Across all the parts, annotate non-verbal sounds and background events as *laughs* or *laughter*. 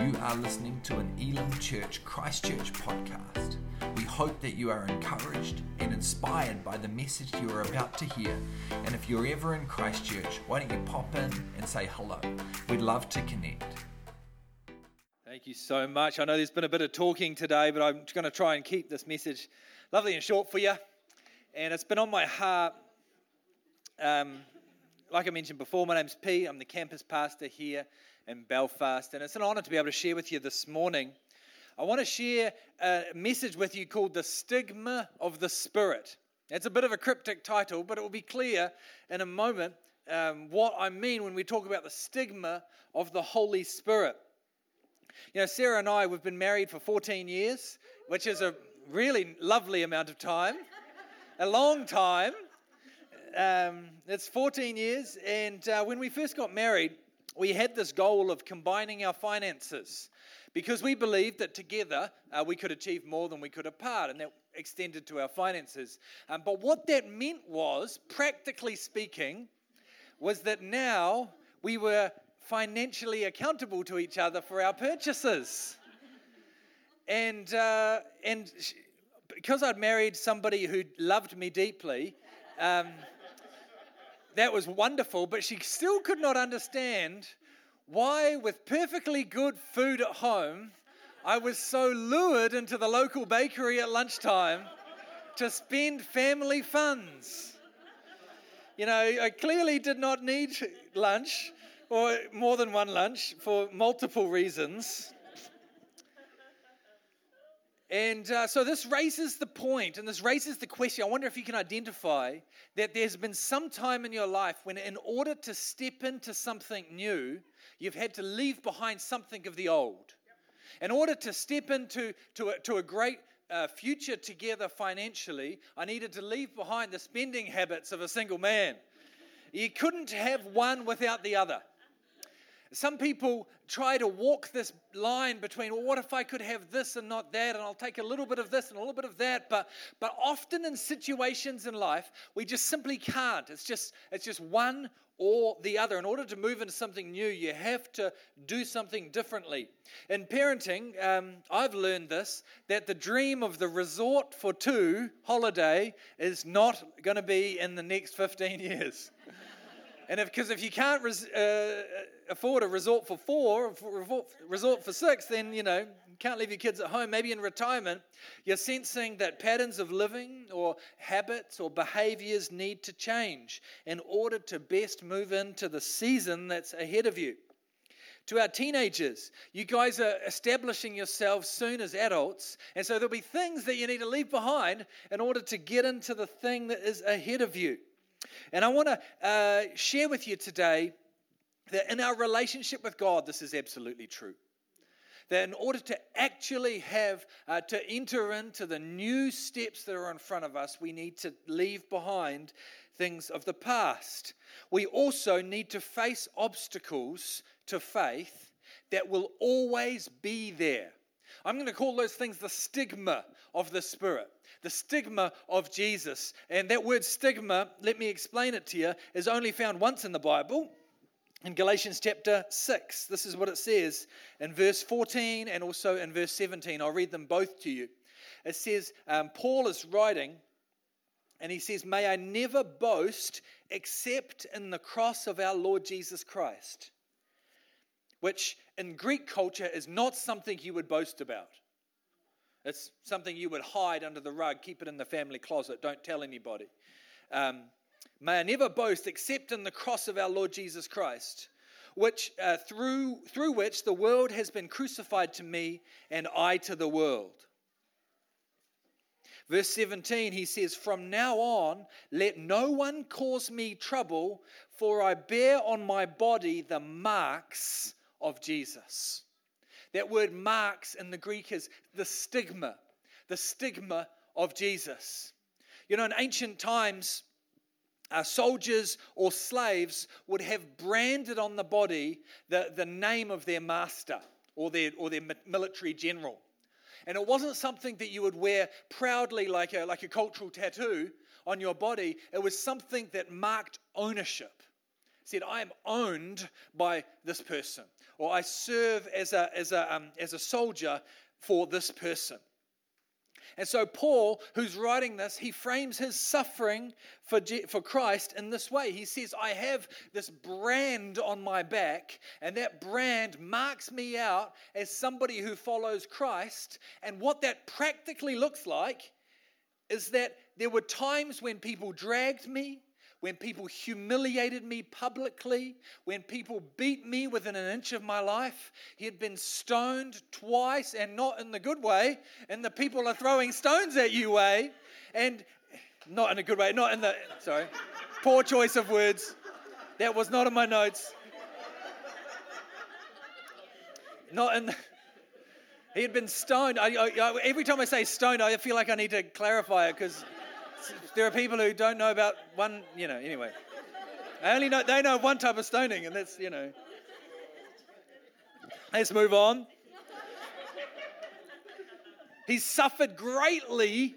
You are listening to an Elim Church Christchurch podcast. We hope that you are encouraged and inspired by the message you are about to hear. And if you're ever in Christchurch, why don't you pop in and say hello? We'd love to connect. Thank you so much. I know there's been a bit of talking today, but I'm going to try and keep this message lovely and short for you. And it's been on my heart. Um, like I mentioned before, my name's Pete. I'm the campus pastor here in Belfast, and it's an honour to be able to share with you this morning. I want to share a message with you called The Stigma of the Spirit. It's a bit of a cryptic title, but it will be clear in a moment um, what I mean when we talk about the stigma of the Holy Spirit. You know, Sarah and I, we've been married for 14 years, which is a really lovely amount of time, a long time. Um, it's 14 years, and uh, when we first got married, we had this goal of combining our finances because we believed that together uh, we could achieve more than we could apart, and that extended to our finances. Um, but what that meant was, practically speaking, was that now we were financially accountable to each other for our purchases. And, uh, and because I'd married somebody who loved me deeply, um, that was wonderful, but she still could not understand why, with perfectly good food at home, I was so lured into the local bakery at lunchtime to spend family funds. You know, I clearly did not need lunch or more than one lunch for multiple reasons. And uh, so this raises the point, and this raises the question. I wonder if you can identify that there's been some time in your life when, in order to step into something new, you've had to leave behind something of the old. In order to step into to a, to a great uh, future together financially, I needed to leave behind the spending habits of a single man. You couldn't have one without the other. Some people try to walk this line between, well, what if I could have this and not that, and I'll take a little bit of this and a little bit of that. But, but often in situations in life, we just simply can't. It's just, it's just one or the other. In order to move into something new, you have to do something differently. In parenting, um, I've learned this that the dream of the resort for two holiday is not going to be in the next 15 *laughs* years. And because if, if, you can't res, uh, afford a resort for four, or resort for six, then you know can't leave your kids at home. Maybe in retirement, you're sensing that patterns of living or habits or behaviors need to change in order to best move into the season that's ahead of you. To our teenagers, you guys are establishing yourselves soon as adults, and so there'll be things that you need to leave behind in order to get into the thing that is ahead of you. And I want to uh, share with you today that in our relationship with God, this is absolutely true. That in order to actually have, uh, to enter into the new steps that are in front of us, we need to leave behind things of the past. We also need to face obstacles to faith that will always be there. I'm going to call those things the stigma of the Spirit the stigma of Jesus. And that word stigma, let me explain it to you, is only found once in the Bible. In Galatians chapter 6, this is what it says in verse 14 and also in verse 17. I'll read them both to you. It says, um, Paul is writing, and he says, May I never boast except in the cross of our Lord Jesus Christ, which in Greek culture is not something you would boast about. It's something you would hide under the rug, keep it in the family closet, don't tell anybody. Um, may I never boast except in the cross of our Lord Jesus Christ, which uh, through through which the world has been crucified to me and I to the world. Verse 17, he says, From now on, let no one cause me trouble, for I bear on my body the marks of Jesus. That word marks in the Greek is the stigma, the stigma of Jesus. You know, in ancient times, uh, soldiers or slaves would have branded on the body the, the name of their master or their, or their military general. And it wasn't something that you would wear proudly like a, like a cultural tattoo on your body, it was something that marked ownership. Said, I am owned by this person or I serve as a, as a, um, as a soldier for this person. And so, Paul, who's writing this, he frames his suffering for, for Christ in this way. He says, I have this brand on my back, and that brand marks me out as somebody who follows Christ. And what that practically looks like is that there were times when people dragged me, when people humiliated me publicly, when people beat me within an inch of my life. He had been stoned twice, and not in the good way, and the people are throwing stones at you way, and not in a good way, not in the, sorry, poor choice of words. That was not in my notes. Not in the, he had been stoned. I, I, every time I say stoned, I feel like I need to clarify it because there are people who don't know about one, you know, anyway. I only know, they know one type of stoning, and that's, you know. Let's move on. He suffered greatly,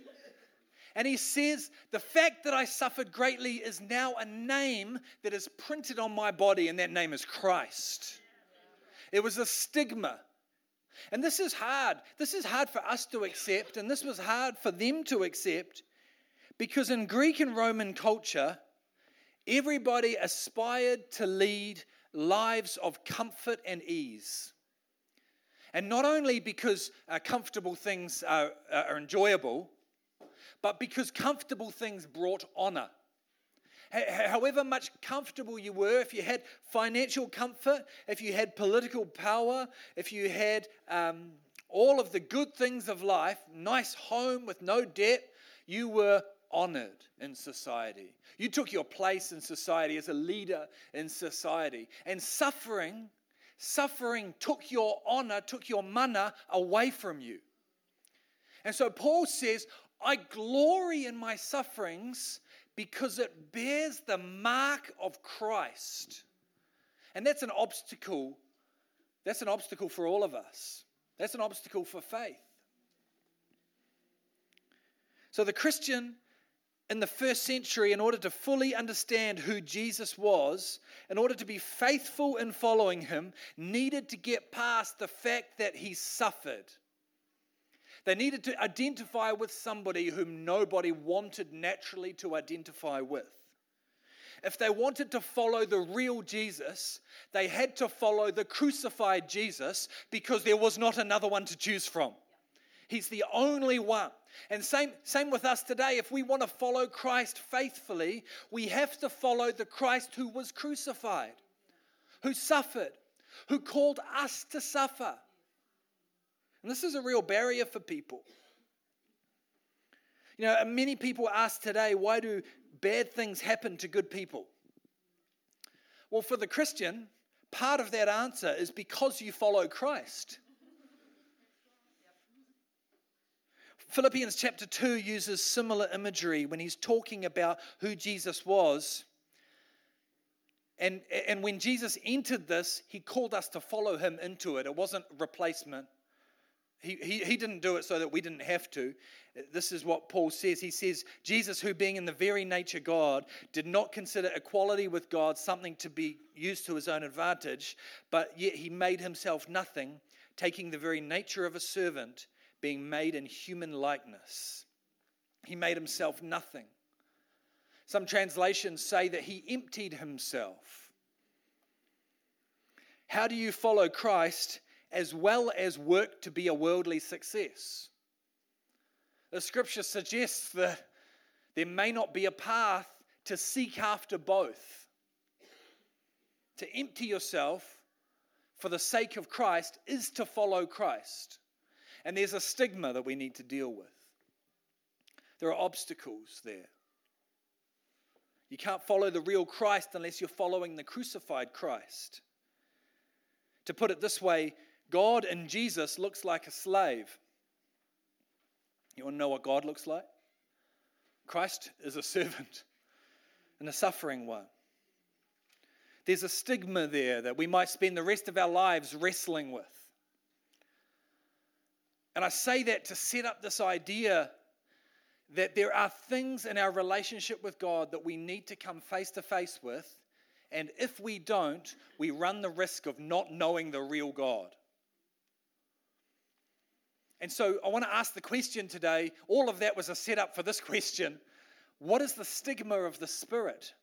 and he says, The fact that I suffered greatly is now a name that is printed on my body, and that name is Christ. It was a stigma. And this is hard. This is hard for us to accept, and this was hard for them to accept because in Greek and Roman culture, everybody aspired to lead lives of comfort and ease. And not only because uh, comfortable things are, are enjoyable, but because comfortable things brought honor. However much comfortable you were, if you had financial comfort, if you had political power, if you had um, all of the good things of life, nice home with no debt, you were honored in society. You took your place in society as a leader in society. And suffering, suffering took your honor, took your mana away from you. And so Paul says, I glory in my sufferings because it bears the mark of Christ. And that's an obstacle. That's an obstacle for all of us. That's an obstacle for faith. So the Christian in the first century, in order to fully understand who Jesus was, in order to be faithful in following him, needed to get past the fact that he suffered. They needed to identify with somebody whom nobody wanted naturally to identify with. If they wanted to follow the real Jesus, they had to follow the crucified Jesus because there was not another one to choose from. He's the only one. And same, same with us today. If we want to follow Christ faithfully, we have to follow the Christ who was crucified, who suffered, who called us to suffer. And this is a real barrier for people. You know, many people ask today, why do bad things happen to good people? Well, for the Christian, part of that answer is because you follow Christ. Philippians chapter 2 uses similar imagery when he's talking about who Jesus was. And, and when Jesus entered this, he called us to follow him into it. It wasn't replacement. He, he, he didn't do it so that we didn't have to. This is what Paul says. He says, Jesus, who being in the very nature God, did not consider equality with God something to be used to his own advantage, but yet he made himself nothing, taking the very nature of a servant being made in human likeness. He made himself nothing. Some translations say that he emptied himself. How do you follow Christ as well as work to be a worldly success? The scripture suggests that there may not be a path to seek after both. To empty yourself for the sake of Christ is to follow Christ. And there's a stigma that we need to deal with. There are obstacles there. You can't follow the real Christ unless you're following the crucified Christ. To put it this way, God in Jesus looks like a slave. You want to know what God looks like? Christ is a servant *laughs* and a suffering one. There's a stigma there that we might spend the rest of our lives wrestling with. And I say that to set up this idea that there are things in our relationship with God that we need to come face to face with And if we don't, we run the risk of not knowing the real God. And so I want to ask the question today. All of that was a setup for this *laughs* question What is the stigma of the Spirit?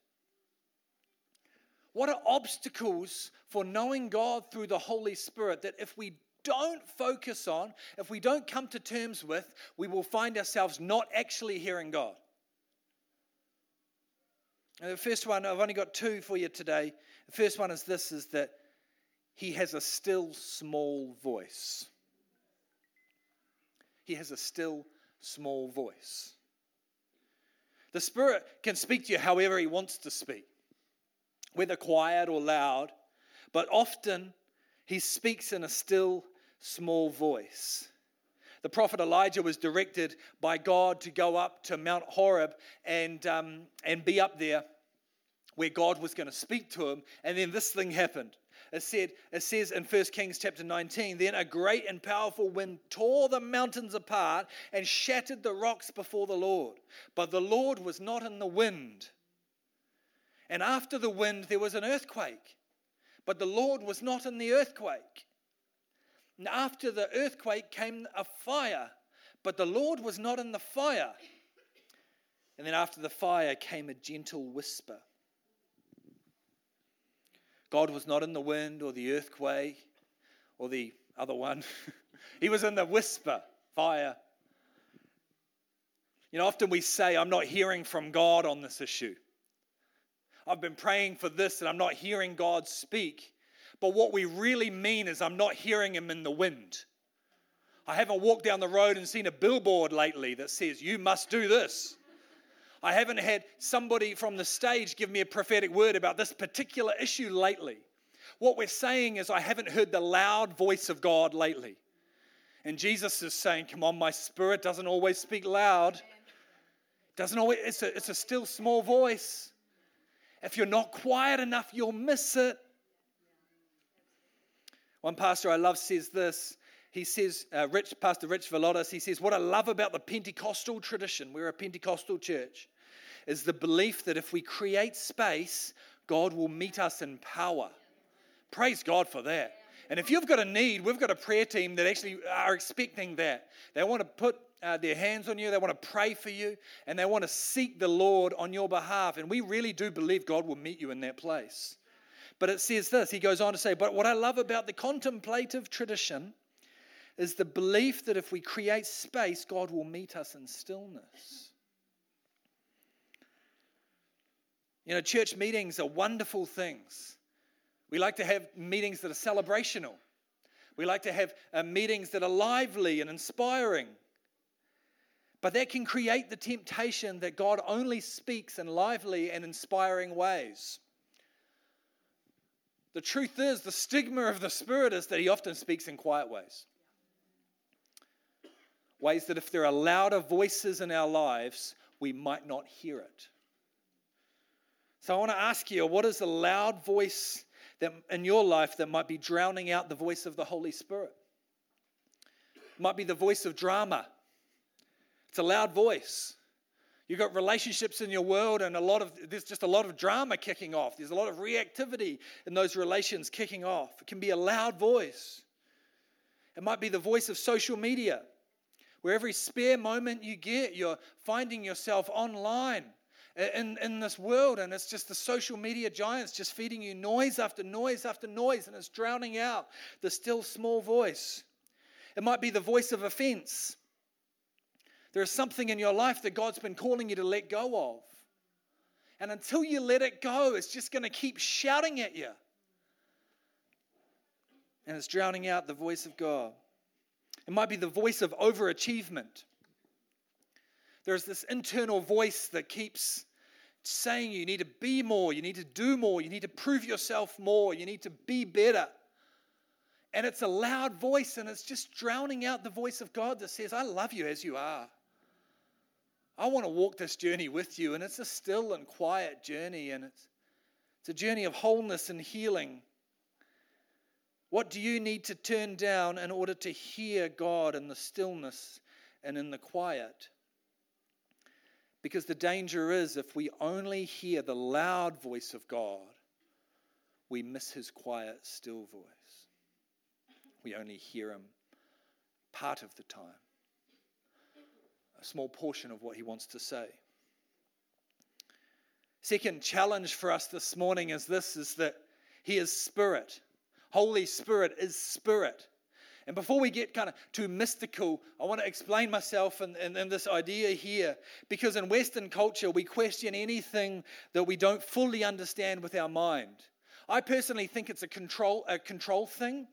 What are obstacles for knowing God through the Holy Spirit that if we don't focus on, if we don't come to terms with, we will find ourselves not actually hearing God? And the first one, I've only got two for you today. The first one is this is that he has a still small voice. He has a still small voice. The Spirit can speak to you however He wants to speak, whether quiet or loud, but often He speaks in a still small voice. The prophet Elijah was directed by God to go up to Mount Horeb and, um, and be up there where God was going to speak to him. And then this thing happened. It, said, it says in 1 Kings chapter 19 Then a great and powerful wind tore the mountains apart and shattered the rocks before the Lord. But the Lord was not in the wind. And after the wind, there was an earthquake. But the Lord was not in the earthquake. And after the earthquake came a fire. But the Lord was not in the fire. And then after the fire came a gentle whisper. God was not in the wind or the earthquake or the other one. *laughs* he was in the whisper, fire. You know, often we say, I'm not hearing from God on this issue. I've been praying for this and I'm not hearing God speak. But what we really mean is, I'm not hearing Him in the wind. I haven't walked down the road and seen a billboard lately that says, You must do this. I haven't had somebody from the stage give me a prophetic word about this particular issue lately. What we're saying is, I haven't heard the loud voice of God lately. And Jesus is saying, Come on, my spirit doesn't always speak loud. Doesn't always, it's a, it's a still small voice. If you're not quiet enough, you'll miss it. One pastor I love says this. He says, uh, Rich, Pastor Rich Villodas, he says, What I love about the Pentecostal tradition, we're a Pentecostal church, is the belief that if we create space, God will meet us in power. Praise God for that. And if you've got a need, we've got a prayer team that actually are expecting that. They want to put uh, their hands on you, they want to pray for you, and they want to seek the Lord on your behalf. And we really do believe God will meet you in that place. But it says this, he goes on to say, But what I love about the contemplative tradition is the belief that if we create space, God will meet us in stillness. You know, church meetings are wonderful things. We like to have meetings that are celebrational. We like to have uh, meetings that are lively and inspiring. But that can create the temptation that God only speaks in lively and inspiring ways. The truth is, the stigma of the Spirit is that He often speaks in quiet ways. Ways that if there are louder voices in our lives, we might not hear it. So I want to ask you what is a loud voice that in your life that might be drowning out the voice of the Holy Spirit? It might be the voice of drama. It's a loud voice. You've got relationships in your world, and a lot of there's just a lot of drama kicking off. There's a lot of reactivity in those relations kicking off. It can be a loud voice. It might be the voice of social media, where every spare moment you get, you're finding yourself online in, in this world, and it's just the social media giants just feeding you noise after noise after noise, and it's drowning out the still small voice. It might be the voice of offense. There is something in your life that God's been calling you to let go of. And until you let it go, it's just going to keep shouting at you. And it's drowning out the voice of God. It might be the voice of overachievement. There's this internal voice that keeps saying you need to be more, you need to do more, you need to prove yourself more, you need to be better. And it's a loud voice and it's just drowning out the voice of God that says, I love you as you are. I want to walk this journey with you. And it's a still and quiet journey, and it's, it's a journey of wholeness and healing. What do you need to turn down in order to hear God in the stillness and in the quiet? Because the danger is if we only hear the loud voice of God, we miss his quiet, still voice. We only hear him part of the time, small portion of what he wants to say. Second challenge for us this morning is this is that he is spirit. Holy Spirit is spirit. And before we get kind of too mystical, I want to explain myself and, and, and, this idea here. Because in Western culture, we question anything that we don't fully understand with our mind. I personally think it's a control, a control thing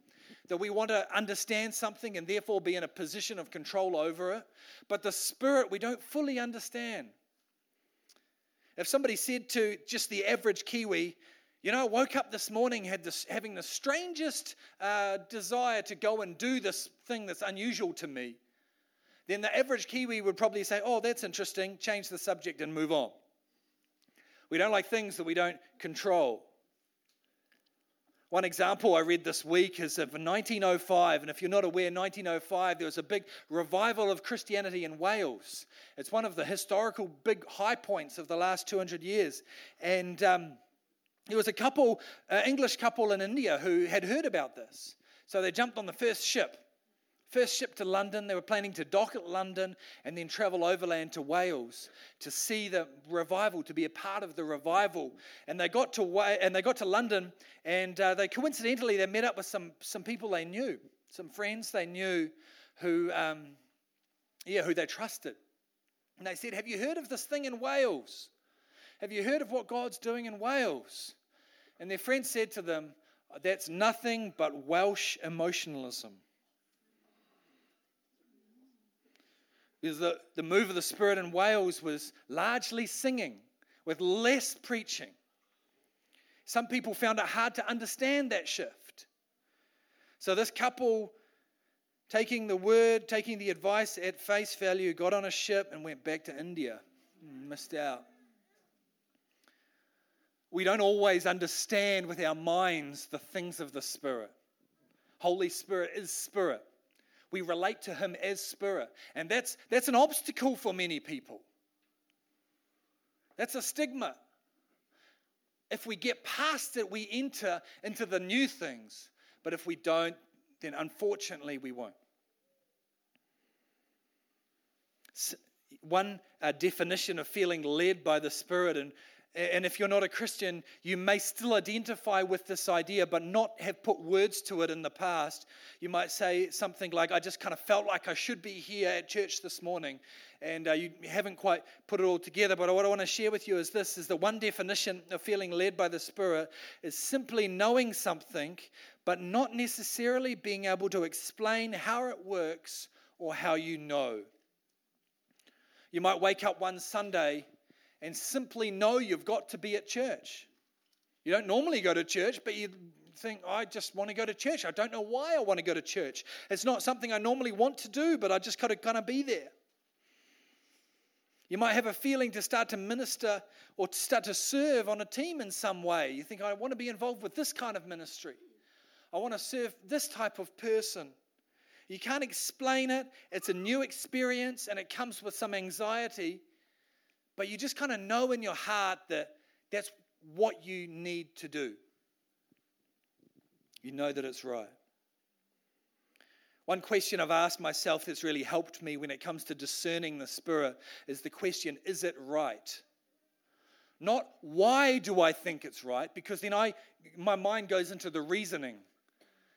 that we want to understand something and therefore be in a position of control over it. But the spirit we don't fully understand. If somebody said to just the average Kiwi, you know, I woke up this morning had this, having the strangest uh, desire to go and do this thing that's unusual to me. Then the average Kiwi would probably say, Oh, that's interesting, change the subject and move on. We don't like things that we don't control. One example I read this week is of 1905, and if you're not aware, 1905, there was a big revival of Christianity in Wales. It's one of the historical big high points of the last 200 years. And um, there was a couple, uh, English couple in India who had heard about this. So they jumped on the first ship. First ship to London. They were planning to dock at London and then travel overland to Wales to see the revival, to be a part of the revival. And they got to and they got to London, and uh, they coincidentally they met up with some some people they knew, some friends they knew, who um, yeah, who they trusted. And they said, "Have you heard of this thing in Wales? Have you heard of what God's doing in Wales?" And their friend said to them, That's nothing but Welsh emotionalism. Because the, the move of the Spirit in Wales was largely singing with less preaching. Some people found it hard to understand that shift. So, this couple, taking the word, taking the advice at face value, got on a ship and went back to India. Mm, missed out. We don't always understand with our minds the things of the Spirit. Holy Spirit is Spirit. We relate to Him as Spirit. And that's, that's an obstacle for many people. That's a stigma. If we get past it, we enter into the new things. But if we don't, then unfortunately we won't. One uh, definition of feeling led by the Spirit and and if you're not a Christian, you may still identify with this idea, but not have put words to it in the past. You might say something like, I just kind of felt like I should be here at church this morning. And uh, you haven't quite put it all together. But what I want to share with you is this is the one definition of feeling led by the Spirit is simply knowing something, but not necessarily being able to explain how it works or how you know. You might wake up one Sunday and simply know you've got to be at church. You don't normally go to church, but you think, oh, I just want to go to church. I don't know why I want to go to church. It's not something I normally want to do, but I just got to kind of be there. You might have a feeling to start to minister or to start to serve on a team in some way. You think, I want to be involved with this kind of ministry. I want to serve this type of person. You can't explain it. It's a new experience and it comes with some anxiety but you just kind of know in your heart that that's what you need to do. You know that it's right. One question I've asked myself that's really helped me when it comes to discerning the Spirit is the question is it right? Not why do I think it's right, because then I, my mind goes into the reasoning,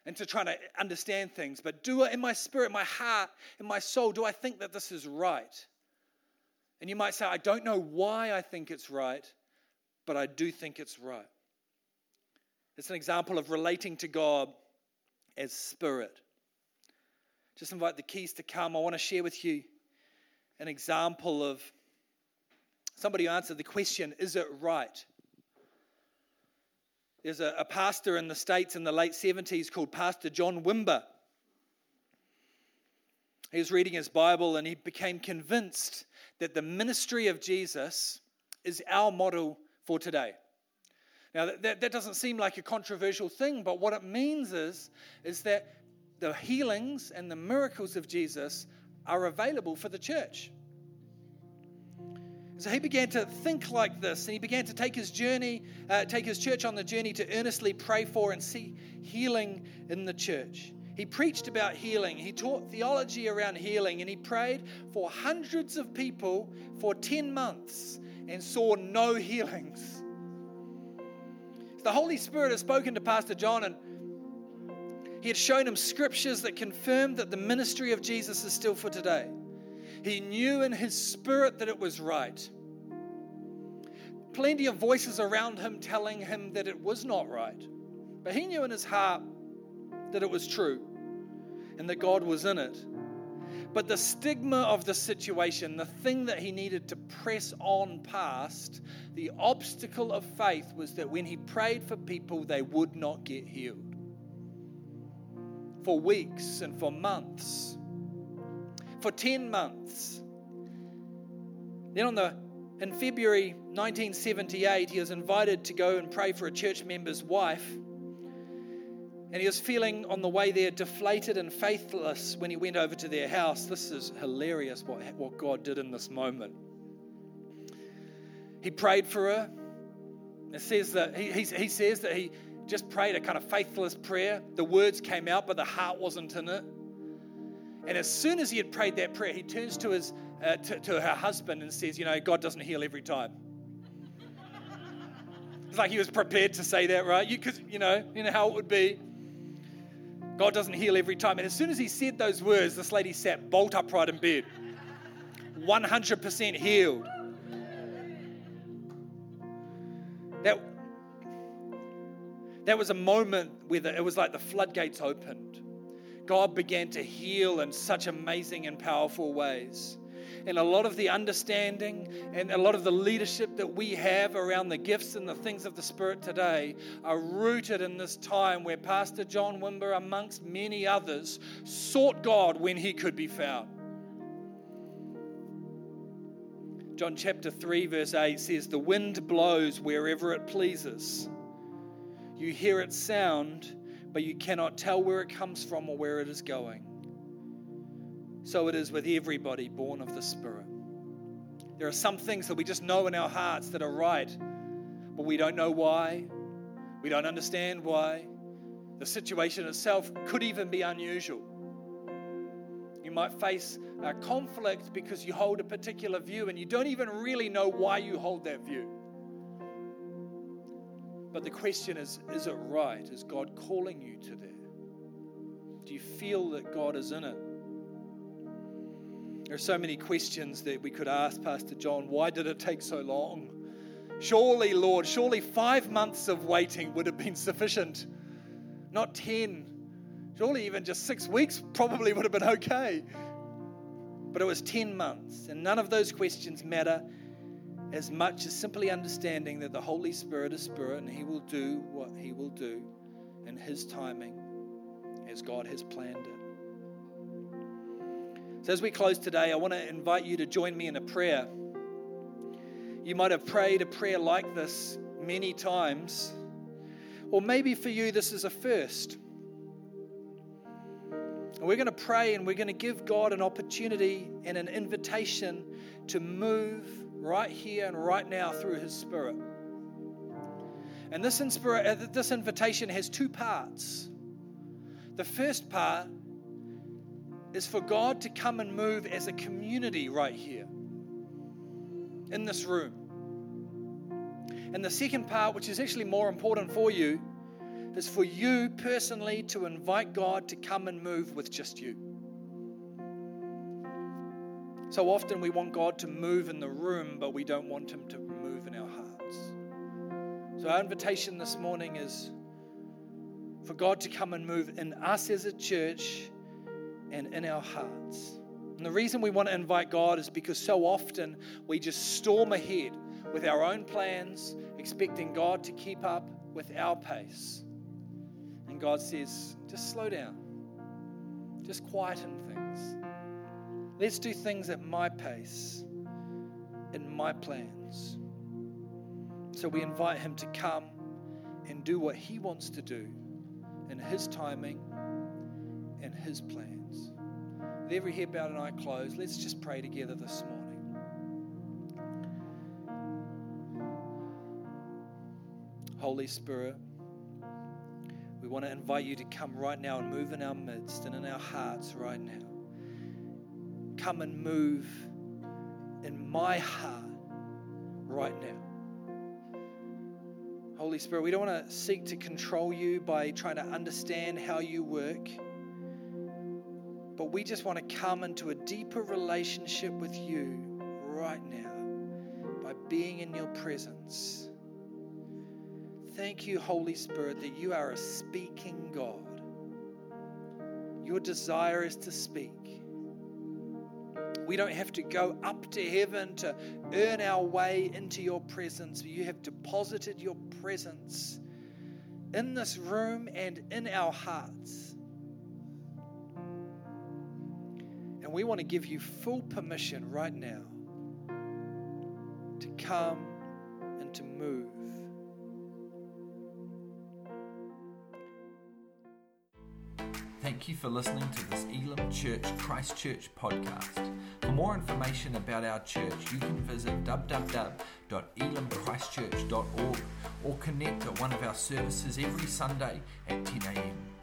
into trying to understand things. But do it in my spirit, my heart, in my soul, do I think that this is right? And you might say, I don't know why I think it's right, but I do think it's right. It's an example of relating to God as spirit. Just invite the keys to come. I want to share with you an example of somebody who answered the question Is it right? There's a, a pastor in the States in the late 70s called Pastor John Wimber. He was reading his Bible and he became convinced that the ministry of Jesus is our model for today. Now, that, that doesn't seem like a controversial thing, but what it means is, is that the healings and the miracles of Jesus are available for the church. So he began to think like this, and he began to take his journey, uh, take his church on the journey to earnestly pray for and see healing in the church. He preached about healing, he taught theology around healing, and he prayed for hundreds of people for 10 months and saw no *laughs* healings. The Holy Spirit has spoken to Pastor John, and he had shown him scriptures that confirmed that the ministry of Jesus is still for today. He knew in his spirit that it was right. Plenty of voices around him telling him that it was not right. But he knew in his heart that it was true and that God was in it. But the stigma of the situation, the thing that he needed to press on past, the obstacle of faith was that when he prayed for people, they would not get healed. For weeks and for months, for 10 months. Then on the in February 1978, he was invited to go and pray for a church member's wife and he was feeling on the way there deflated and faithless when he went over to their house. This is hilarious what, what God did in this moment. He prayed for her. It says that he, he, he says that he just prayed a kind of faithless prayer. The words came out, but the heart wasn't in it. And as soon as he had prayed that prayer, he turns to his uh, to, to her husband and says, "You know, God doesn't heal every time." *laughs* it's like he was prepared to say that, right? You, cause, you know, you know how it would be. God doesn't heal every time. And as soon as he said those words, this lady sat bolt upright in bed, 100% healed. That, that was a moment where the, it was like the floodgates opened. God began to heal in such amazing and powerful ways and a lot of the understanding and a lot of the leadership that we have around the gifts and the things of the Spirit today are rooted in this time where Pastor John Wimber, amongst many others, sought God when he could be found. John chapter 3, verse 8 says, The wind blows wherever it pleases. You hear its sound, but you cannot tell where it comes from or where it is going so it is with everybody born of the Spirit. There are some things that we just know in our hearts that are right, but we don't know why. We don't understand why. The situation itself could even be unusual. You might face a conflict because you hold a particular view and you don't even really know why you hold that view. But the question is is it right? Is God calling you to that? Do you feel that God is in it? There are so many questions that we could ask Pastor John. Why did it take so long? Surely, Lord, surely five months of waiting would have been sufficient, not 10. Surely, even just six weeks probably would have been okay. But it was 10 months, and none of those questions matter as much as simply understanding that the Holy Spirit is Spirit and He will do what He will do in His timing as God has planned it. So, as we close today, I want to invite you to join me in a prayer. You might have prayed a prayer like this many times, or maybe for you, this is a first. And we're going to pray and we're going to give God an opportunity and an invitation to move right here and right now through His Spirit. And this, inspira- uh, this invitation has two parts. The first part is for God to come and move as a community right here in this room. And the second part, which is actually more important for you, is for you personally to invite God to come and move with just you. So often we want God to move in the room, but we don't want Him to move in our hearts. So our invitation this morning is for God to come and move in us as a church and in our hearts. And the reason we want to invite God is because so often we just storm ahead with our own plans, expecting God to keep up with our pace. And God says, just slow down, just quieten things. Let's do things at my pace, in my plans. So we invite Him to come and do what He wants to do in His timing and His plan. With every head bowed and eye closed, let's just pray together this morning. Holy Spirit, we want to invite you to come right now and move in our midst and in our hearts right now. Come and move in my heart right now. Holy Spirit, we don't want to seek to control you by trying to understand how you work but we just want to come into a deeper relationship with you right now by being in your presence. Thank you, Holy Spirit, that you are a speaking God. Your desire is to speak. We don't have to go up to heaven to earn our way into your presence. You have deposited your presence in this room and in our hearts. We want to give you full permission right now to come and to move. Thank you for listening to this Elim Church Christchurch podcast. For more information about our church, you can visit www.elimchristchurch.org or connect at one of our services every Sunday at 10 a.m.